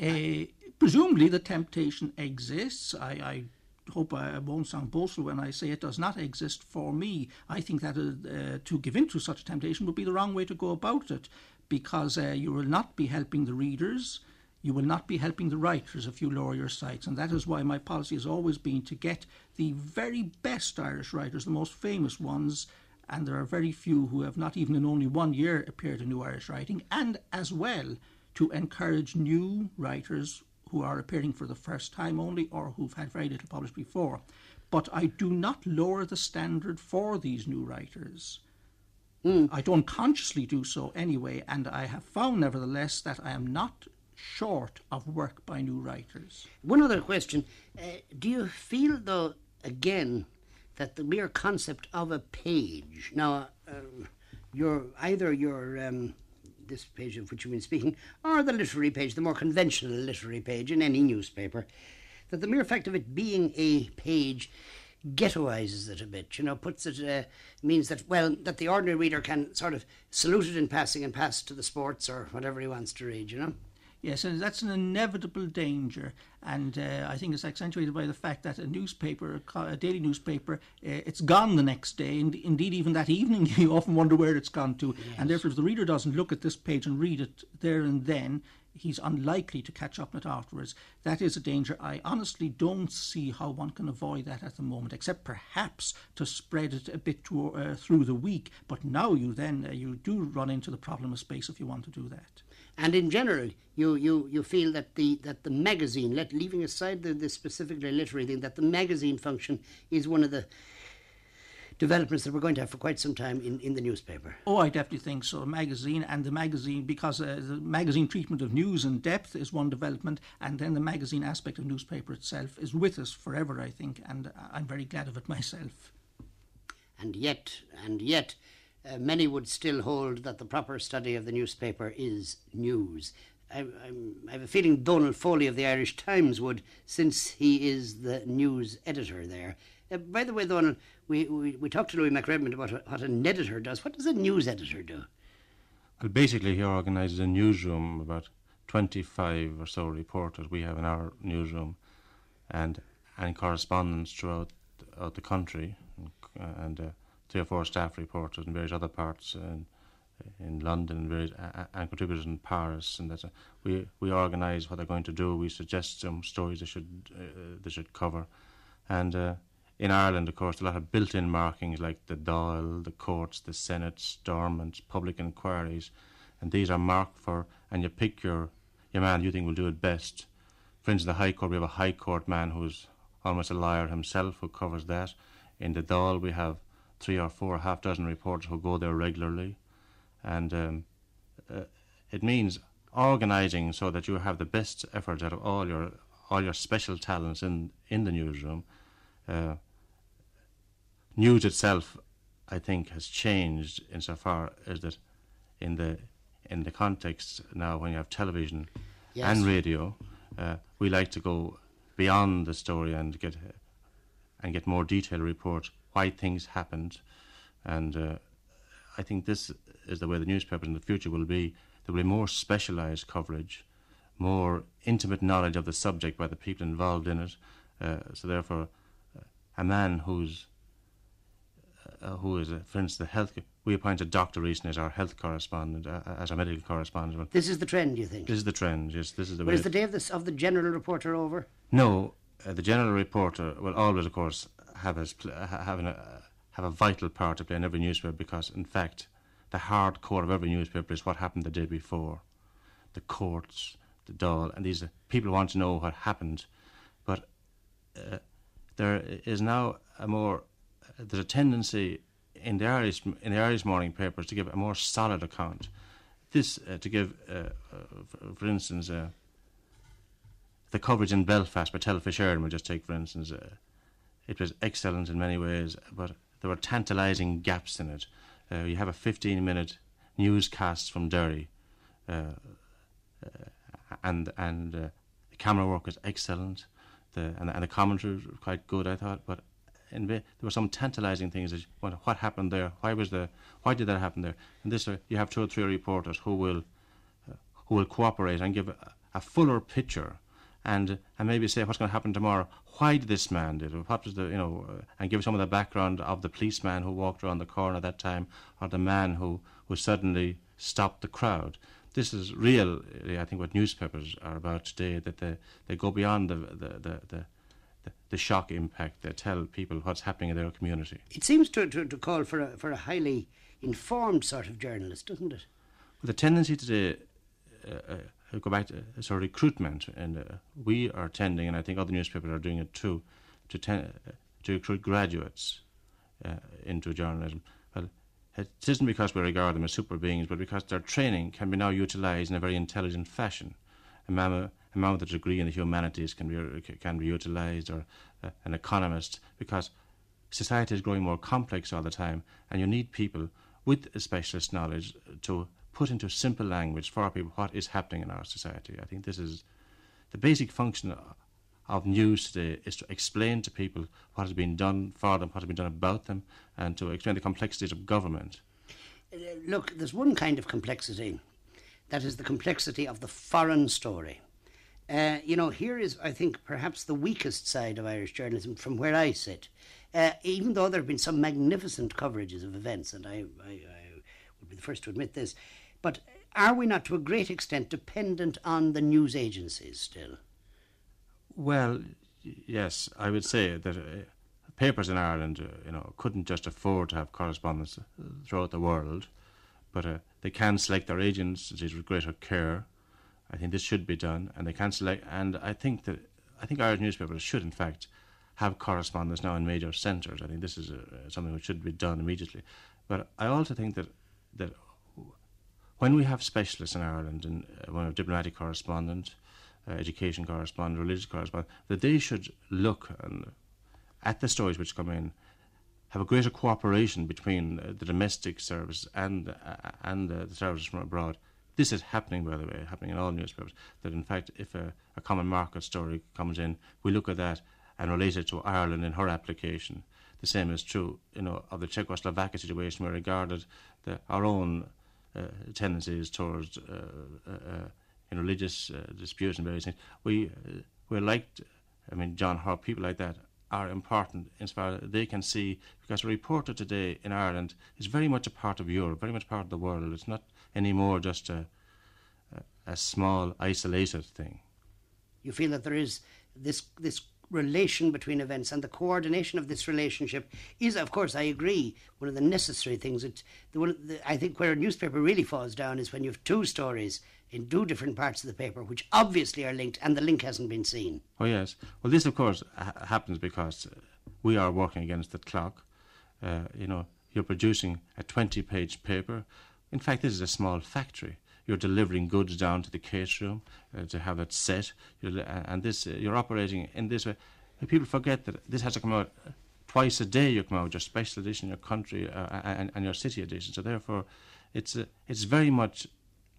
Uh, presumably, the temptation exists. I, I hope I won't sound boastful when I say it does not exist for me. I think that uh, to give in to such a temptation would be the wrong way to go about it because uh, you will not be helping the readers. You will not be helping the writers if you lower your sights, and that is why my policy has always been to get the very best Irish writers, the most famous ones, and there are very few who have not even in only one year appeared in New Irish Writing, and as well to encourage new writers who are appearing for the first time only or who've had very little published before. But I do not lower the standard for these new writers. I don't consciously do so anyway, and I have found, nevertheless, that I am not short of work by new writers. One other question: uh, Do you feel, though, again, that the mere concept of a page now, uh, your either your um, this page of which you've been speaking, or the literary page, the more conventional literary page in any newspaper, that the mere fact of it being a page ghettoizes it a bit, you know, puts it, uh, means that, well, that the ordinary reader can sort of salute it in passing and pass to the sports or whatever he wants to read, you know? Yes, and that's an inevitable danger, and uh, I think it's accentuated by the fact that a newspaper, a daily newspaper, uh, it's gone the next day. And indeed, even that evening, you often wonder where it's gone to. Yes. And therefore, if the reader doesn't look at this page and read it there and then, he's unlikely to catch up on it afterwards. That is a danger. I honestly don't see how one can avoid that at the moment, except perhaps to spread it a bit to, uh, through the week. But now you then uh, you do run into the problem of space if you want to do that. And in general, you, you, you feel that the that the magazine, let leaving aside the, the specifically literary thing, that the magazine function is one of the developments that we're going to have for quite some time in, in the newspaper. Oh, I definitely think so. Magazine and the magazine, because uh, the magazine treatment of news in depth is one development, and then the magazine aspect of newspaper itself is with us forever, I think, and I'm very glad of it myself. And yet, and yet, uh, many would still hold that the proper study of the newspaper is news. I, I, have a feeling Donal Foley of the Irish Times would, since he is the news editor there. Uh, by the way, Donal, we, we, we talked to Louis McRedmond about what an editor does. What does a news editor do? Well, basically, he organises a newsroom, about 25 or so reporters we have in our newsroom, and, and correspondents throughout, the country, and, and uh, three or four staff reporters in various other parts. in in London and various uh, and contributors in Paris, and that uh, we we organise what they're going to do. We suggest some stories they should uh, they should cover, and uh, in Ireland, of course, a lot of built-in markings like the Dáil, the courts, the Senate, Stormont, public inquiries, and these are marked for, and you pick your, your man you think will do it best. For instance, the High Court, we have a High Court man who's almost a liar himself who covers that. In the Dáil, we have three or four, half dozen reporters who go there regularly, and um, uh, it means organising so that you have the best efforts out of all your all your special talents in in the newsroom. Uh, news itself, I think, has changed insofar as that in the in the context now when you have television yes. and radio, uh, we like to go beyond the story and get and get more detailed report why things happened, and uh, I think this is the way the newspapers in the future will be. There will be more specialised coverage, more intimate knowledge of the subject by the people involved in it. Uh, so therefore, uh, a man who's uh, who is, uh, for instance, the health. We appointed Dr. recently as our health correspondent, as our medical correspondent. This is the trend, you think? This is the trend. Yes, this is the. But is the day of, this, of the general reporter over? No, uh, the general reporter will always, of course, have a have, an, have a vital part to play in every newspaper because, in fact, the hard core of every newspaper is what happened the day before, the courts, the Dáil, and these people want to know what happened, but there is now a more there's a tendency in the Irish in the Irish morning papers to give a more solid account. This uh, to give, uh, uh, for, for, instance, uh, the coverage in Belfast by Telefís Éireann. We'll just take for instance, uh, it was excellent in many ways, but there were tantalising gaps in it. Uh, you have a 15-minute newscast from Derry, and and the camera work was excellent. The and, and the commentary was quite good, I thought, but and there were some tantalising things. That, what happened there? Why was the? Why did that happen there? And this, uh, you have two or three reporters who will, uh, who will cooperate and give a, a, fuller picture, and and maybe say what's going to happen tomorrow. Why did this man did it? What was the you know? Uh, and give some of the background of the policeman who walked around the corner at that time, or the man who who suddenly stopped the crowd. This is real. I think what newspapers are about today. That they they go beyond the the the, the the shock impact they tell people what's happening in their community. It seems to, to, to call for a, for a highly informed sort of journalist, doesn't it? Well, the tendency today, uh, uh, go back to sort of recruitment, and uh, we are tending, and I think other newspapers are doing it too, to, ten, uh, to recruit graduates uh, into journalism. Well, it isn't because we regard them as super beings, but because their training can be now utilised in a very intelligent fashion. A man, a with a degree in the humanities can be can be utilised, or uh, an economist, because society is growing more complex all the time, and you need people with specialist knowledge to put into simple language for people what is happening in our society. I think this is the basic function of news today is to explain to people what has been done for them, what has been done about them, and to explain the complexities of government. Uh, look, there's one kind of complexity That is the complexity of the foreign story. Uh, you know, here is, I think, perhaps the weakest side of Irish journalism from where I sit. Uh, even though there have been some magnificent coverages of events, and I, I, I would be the first to admit this, but are we not to a great extent dependent on the news agencies still? Well, yes, I would say that uh, papers in Ireland, uh, you know, couldn't just afford to have correspondence throughout the world, but uh, they can select their agencies with greater care. I think this should be done, and they can select. And I think that I think Irish newspapers should, in fact, have correspondence now in major centres. I think this is uh, something which should be done immediately. But I also think that that when we have specialists in Ireland, and uh, when diplomatic correspondent, uh, education correspondent, religious correspondent, that they should look and, at the stories which come in, have a greater cooperation between uh, the domestic service and uh, and the services from abroad. This is happening, by the way, happening in all newspapers. That in fact, if a, a common market story comes in, we look at that and relate it to Ireland in her application. The same is true, you know, of the Czechoslovakia situation. We regarded the, our own tendencies towards uh, uh, religious disputes and various things. We we're like, I mean, John Hart, people like that are important as far as they can see because a reporter today in Ireland is very much a part of Europe, very much part of the world. It's not anymore just a a, a small isolated thing. You feel that there is this this relation between events and the coordination of this relationship is, of course, I agree, one of the necessary things. It, the one, the, I think where a newspaper really falls down is when you have two stories in two different parts of the paper, which obviously are linked, and the link hasn't been seen. Oh yes. Well, this of course ha- happens because uh, we are working against the clock. Uh, you know, you're producing a 20-page paper. In fact, this is a small factory you're delivering goods down to the case room uh, to have it set, you're, and this uh, you're operating in this way. People forget that this has to come out twice a day. You come out with your special edition, your country, uh, and, and, your city edition. So therefore, it's uh, it's very much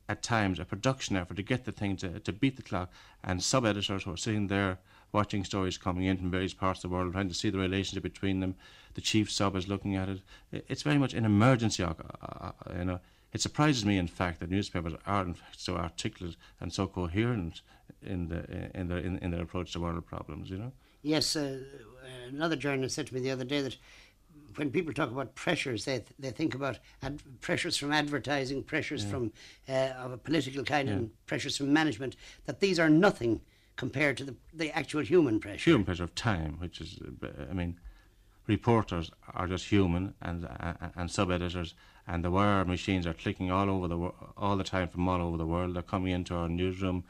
at times a production effort to get the thing to, to beat the clock, and sub editors who are sitting there watching stories coming in from various parts of the world, trying to see the relationship between them. The chief sub is looking at it. It's very much an emergency, uh, uh, you know it surprises me, in fact, that newspapers are in fact so articulate and so coherent in the in their in, in their approach to world problems. You know. Yes, uh, another journalist said to me the other day that when people talk about pressures, they th- they think about ad- pressures from advertising, pressures yeah. from uh, of a political kind, yeah. and pressures from management. That these are nothing compared to the the actual human pressure. Human pressure of time, which is, I mean, reporters are just human, and uh, and sub editors and the wire machines are clicking all over the all the time from all over the world. They're coming into our newsroom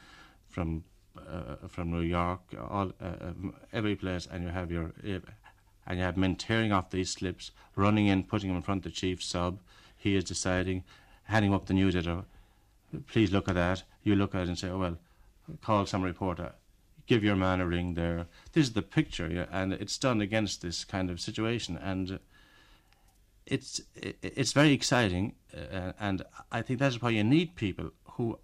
from uh, from New York, all uh, um, every place, and you have your and you have men tearing off these slips, running in, putting them in front of the chief sub. He is deciding, handing up the news editor. Please look at that. You look at it and say, oh well, call some reporter. Give your man a ring there. This is the picture, and it's done against this kind of situation. And it's it's very exciting, uh, and I think that's why you need people who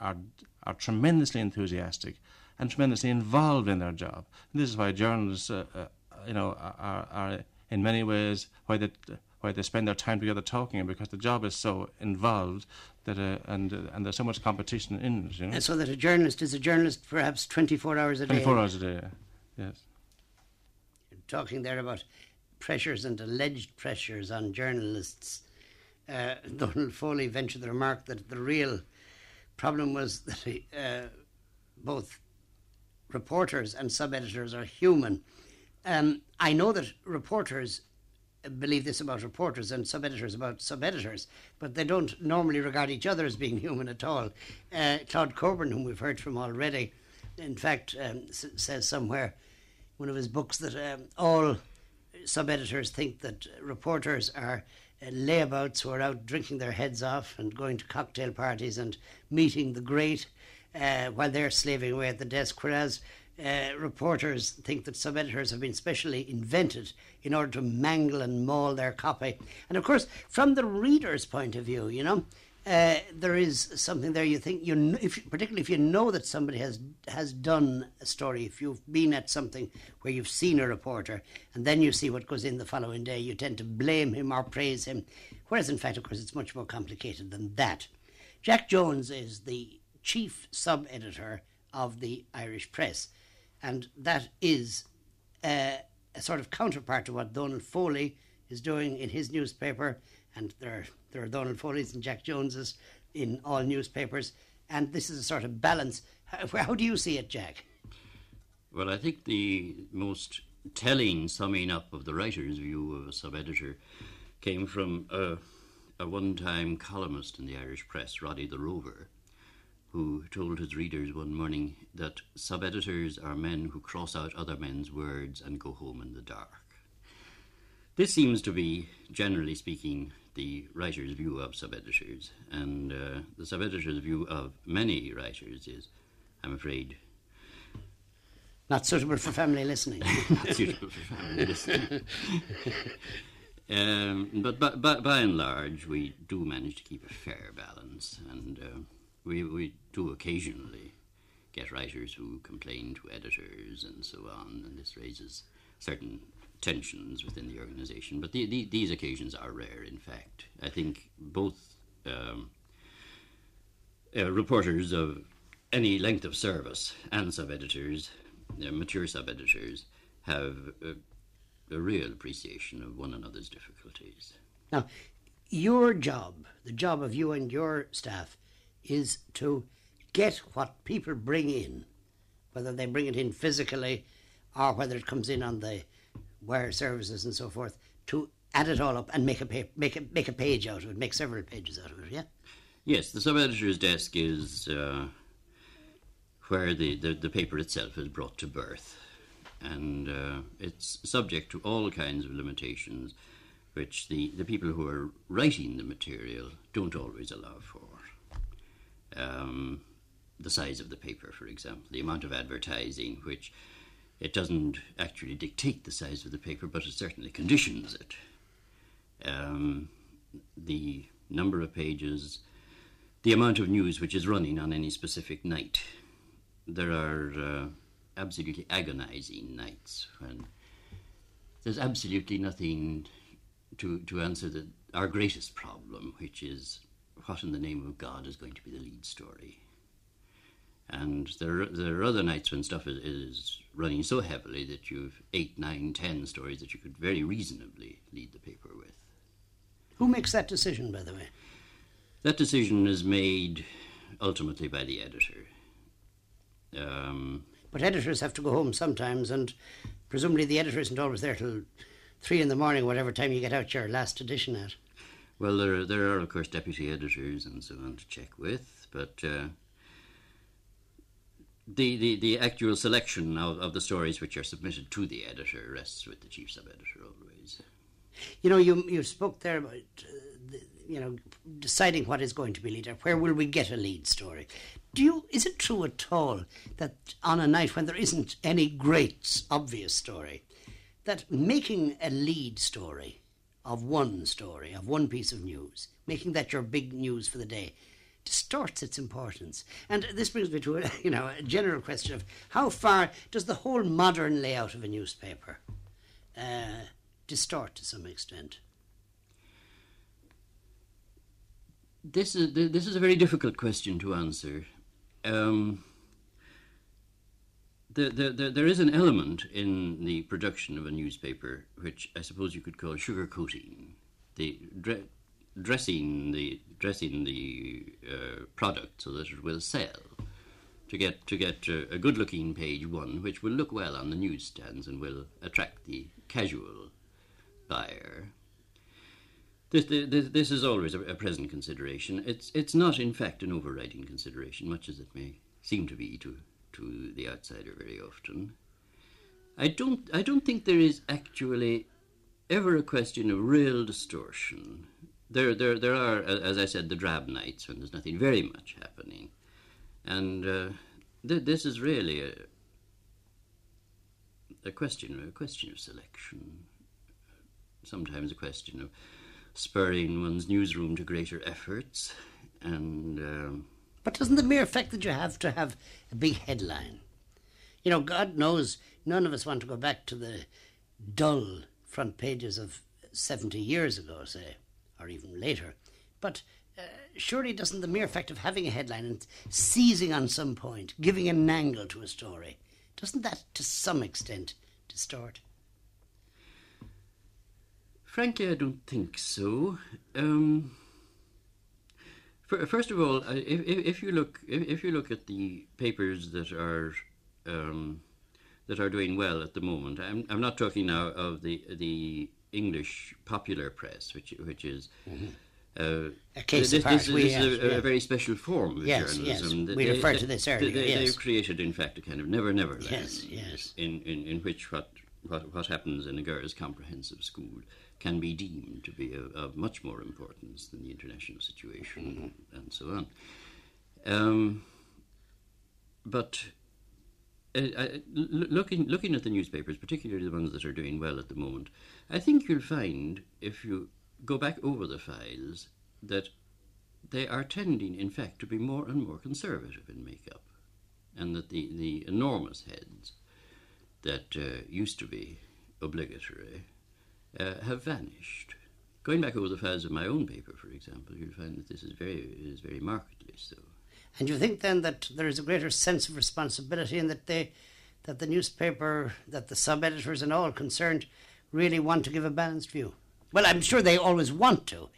are are tremendously enthusiastic and tremendously involved in their job. And this is why journalists, uh, uh, you know, are, are in many ways why they why they spend their time together talking, because the job is so involved that uh, and uh, and there's so much competition in it. You know? And so that a journalist is a journalist, perhaps 24 hours a 24 day. 24 hours a day. Yes. talking there about pressures and alleged pressures on journalists. Uh, Donal Foley ventured the remark that the real problem was that uh, both reporters and sub editors are human. Um, I know that reporters believe this about reporters and sub editors about sub editors, but they don't normally regard each other as being human at all. Uh, Claud Cockburn, whom we've heard from already, in fact, um, s- says somewhere one of his books that um, all sub editors think that reporters are uh, layabouts who are out drinking their heads off and going to cocktail parties and meeting the great uh, while they're slaving away at the desk, whereas uh, reporters think that sub editors have been specially invented in order to mangle and maul their copy. And of course, from the reader's point of view, you know, uh, there is something there you think you if particularly if you know that somebody has has done a story if you've been at something where you've seen a reporter and then you see what goes in the following day you tend to blame him or praise him. Whereas in fact of course it's much more complicated than that. Jack Jones is the chief sub editor of the Irish Press, and that is uh, a sort of counterpart to what Donal Foley is doing in his newspaper, and there are, there are Donal Foley's and Jack Joneses in all newspapers, and this is a sort of balance. How, how do you see it, Jack? Well, I think the most telling summing up of the writer's view of a sub editor came from a, a one time columnist in the Irish press, Roddy the Rover, who told his readers one morning that sub editors are men who cross out other men's words and go home in the dark. This seems to be, generally speaking, the writer's view of sub editors, and uh, the sub editor's view of many writers is, I'm afraid, Not suitable for family listening. not suitable for family listening. um, but by and large, we do manage to keep a fair balance, and uh, we, we do occasionally get writers who complain to editors and so on, and this raises certain tensions within the organisation. But the, the, these occasions are rare, in fact. I think both um, uh, reporters of any length of service and sub editors, uh, mature sub editors, have uh, a real appreciation of one another's difficulties. Now, your job, the job of you and your staff, is to get what people bring in, whether they bring it in physically or whether it comes in on the wire services and so forth, to add it all up and make a pa- make a make a page out of it, make several pages out of it. Yeah. Yes, the sub editor's desk is uh, where the, the, the paper itself is brought to birth. And uh, it's subject to all kinds of limitations which the, the people who are writing the material don't always allow for. Um, the size of the paper, for example, the amount of advertising, which it doesn't actually dictate the size of the paper, but it certainly conditions it. Um, the number of pages, the amount of news which is running on any specific night. There are uh, absolutely agonizing nights when there's absolutely nothing to, to answer the, our greatest problem, which is what in the name of God is going to be the lead story. And there, are- there are other nights when stuff is, is running so heavily that you've eight, nine, ten stories that you could very reasonably lead the paper with. Who makes that decision, by the way? That decision is made ultimately by the editor. Um, But editors have to go home sometimes, and presumably the editor isn't always there till three in the morning, whatever time you get out your last edition at. well, there, are- there are, of course, deputy editors and so on to check with, but uh, the, the, the actual selection of, of the stories which are submitted to the editor rests with the chief sub editor always. You know, you you spoke there about uh, the, you know deciding what is going to be leader. Where will we get a lead story? Do you? Is it true at all that on a night when there isn't any great obvious story, that making a lead story of one story of one piece of news, making that your big news for the day, distorts its importance. And this brings me to a, you know a general question of how far does the whole modern layout of a newspaper uh, distort to some extent? This is this is a very difficult question to answer. Um, there, there, there, is an element in the production of a newspaper which I suppose you could call sugarcoating, the dressing the dressing the uh, product so that it will sell. To get to get a, a good-looking page one, which will look well on the newsstands and will attract the casual buyer. This, this, this is always a, a present consideration. It's, it's not, in fact, an overriding consideration, much as it may seem to be to, to the outsider very often. I don't, I don't think there is actually ever a question of real distortion. There, there, there are, as I said, the drab nights when there's nothing very much happening. And uh, th- this is really a, a question, a question of selection. Sometimes a question of spurring one's newsroom to greater efforts, and um, But doesn't the mere fact that you have to have a big headline, you know, God knows none of us want to go back to the dull front pages of 70 years ago, say, or even later. But uh, surely doesn't the mere fact of having a headline and seizing on some point, giving an angle to a story, doesn't that to some extent distort? Frankly, I don't think so. Um, first of all, if, if, you look if, if, you look at the papers that are um, that are doing well at the moment, I'm, I'm not talking now of the the English popular press, which which is. Mm-hmm. Uh, a case this, this, we this have, is a, yeah. a, very special form of yes, journalism. Yes, we they, referred they, to this earlier. They, yes. They've created, in fact, a kind of never, never land. Yes, yes. In, in, in which what, what, what happens in a girls' comprehensive school can be deemed to be of, of much more importance than the international situation Mm-hmm. and so on. Um, but uh, I, looking looking at the newspapers, particularly the ones that are doing well at the moment, I think you'll find if you go back over the files that they are tending, in fact, to be more and more conservative in makeup, and that the, the enormous heads that uh, used to be obligatory uh, have vanished. Going back over the files of my own paper, for example, you'll find that this is very is very markedly so. And you think then that there is a greater sense of responsibility and that they that the newspaper, that the sub editors and all concerned really want to give a balanced view? Well, I'm sure they always want to.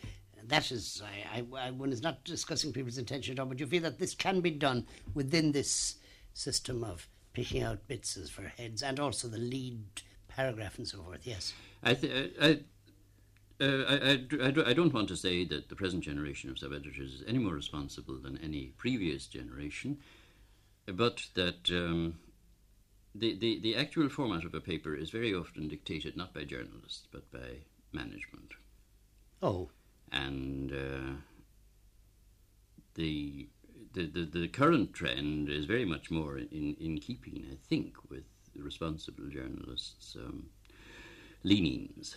That is, I, I, I, one is not discussing people's intention at all, but you feel that this can be done within this system of picking out bits as for heads and also the lead paragraph and so forth. Yes, I, th- I, uh, I, I, I, don't want to say that the present generation of sub editors is any more responsible than any previous generation, but that um, the, the, the actual format of a paper is very often dictated not by journalists but by management. Oh. And uh, the, the, the, the current trend is very much more in, in keeping, I think, with responsible journalists' um, leanings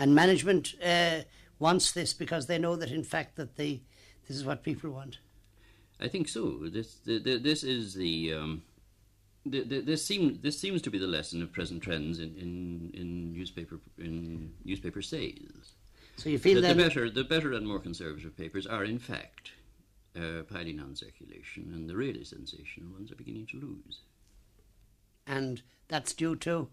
and management uh, wants this because they know that in fact that the this is what people want. I think so. This the, the, this is the, um, this seems this seems to be the lesson of present trends in, in, in newspaper in newspaper sales. So you feel that the better the better and more conservative papers are in fact uh, piling on circulation, and the really sensational ones are beginning to lose. And that's due to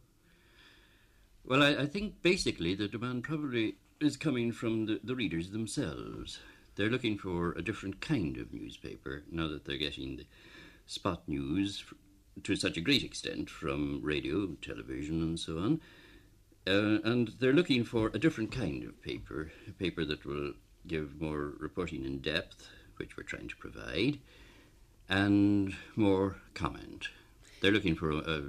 well, I, I, think basically the demand probably is coming from the, the, readers themselves. They're looking for a different kind of newspaper now that they're getting the spot news to such a great extent from radio, television, and so on. Uh, and they're looking for a different kind of paper, a paper that will give more reporting in depth, which we're trying to provide, and more comment. They're looking for a, a,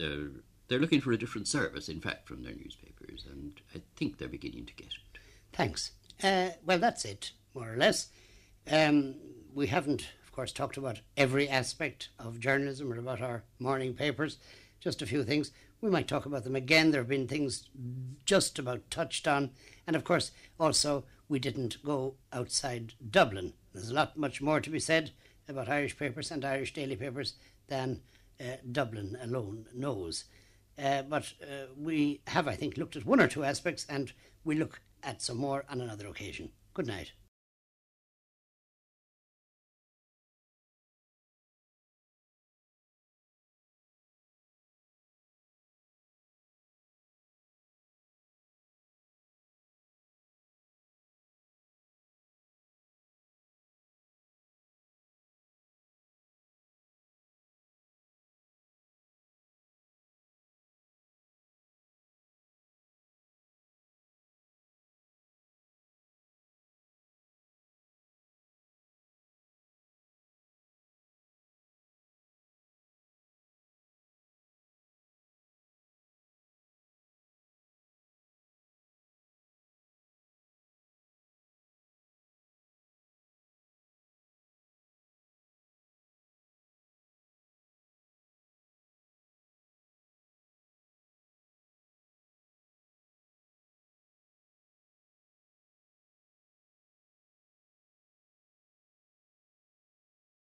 a they're looking for a different service, in fact, from their newspapers, and I think they're beginning to get it. Thanks. Uh, well, that's it, more or less. Um, we haven't, course, talked about every aspect of journalism or about our morning papers, just a few things. We might talk about them again. There have been things just about touched on. And of course, also, we didn't go outside Dublin. There's a lot much more to be said about Irish papers and Irish daily papers than uh, Dublin alone knows. Uh, but uh, we have, I think, looked at one or two aspects and we look at some more on another occasion. Good night.